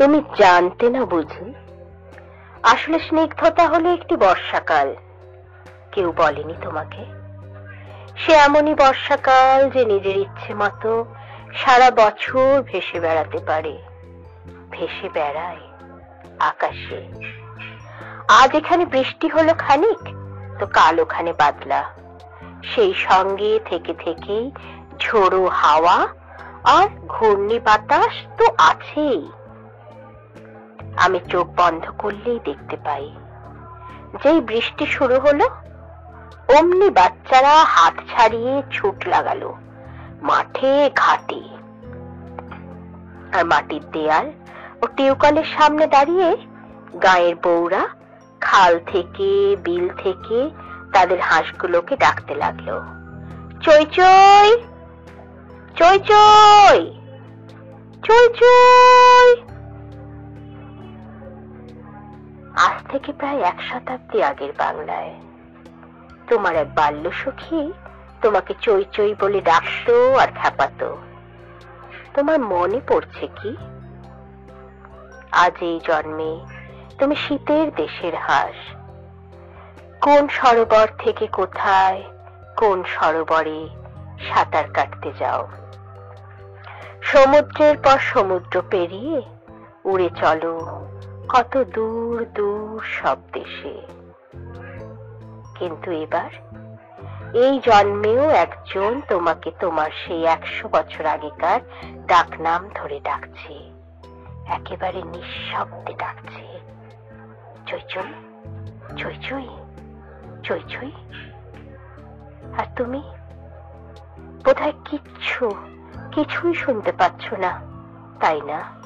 তুমি জানতে না বুঝি, আসলে স্নিগ্ধতা হলো একটি বর্ষাকাল। কেউ বলেনি তোমাকে? সে এমনই বর্ষাকাল যে নিজের ইচ্ছে মতো সারা বছর ভেসে বেড়াতে পারে। ভেসে বেড়ায় আকাশে। আজ এখানে বৃষ্টি হলো খানিক, তো কাল ওখানে বাদলা। সেই সঙ্গে থেকে থেকেই ঝোড়ো হাওয়া আর ঘূর্ণি বাতাস তো আছেই। আমি চোখ বন্ধ করলেই দেখতে পাই যেই বৃষ্টি শুরু হলো অমনি বাচ্চারা হাত ছাড়িয়ে ছুট লাগালো মাঠে ঘাটে আর মাটির দেয়াল ও টিউকলের সামনে দাঁড়িয়ে গায়ের বউরা খাল থেকে বিল থেকে তাদের হাঁসগুলোকে ডাকতে লাগল চই চই চই চই চই চই থেকে প্রায় এক শতাব্দী আগের বাংলায়। তোমার এক বাল্য সখী তোমাকে চই চই বলে ডাকতো আর খেপাতো তোমার মনে পড়ছে কি? আজ এই জন্মে তুমি শীতের দেশের হাঁস। কোন সরোবর থেকে কোথায়, কোন সরোবরে সাঁতার কাটতে যাও? সমুদ্রের পর সমুদ্র পেরিয়ে উড়ে চলো কত দূর দূর সব দেশে। কিন্তু এবার এই জন্মেও একজন তোমাকে তোমার সেই একশো বছর আগেকার ডাকনাম ধরে ডাকছে। একেবারে নিঃশব্দে ডাকছে। চই চই চই চই চই চই। আর তুমি? বোধহয় কিচ্ছু, কিছুই শুনতে পাচ্ছ না, তাই না?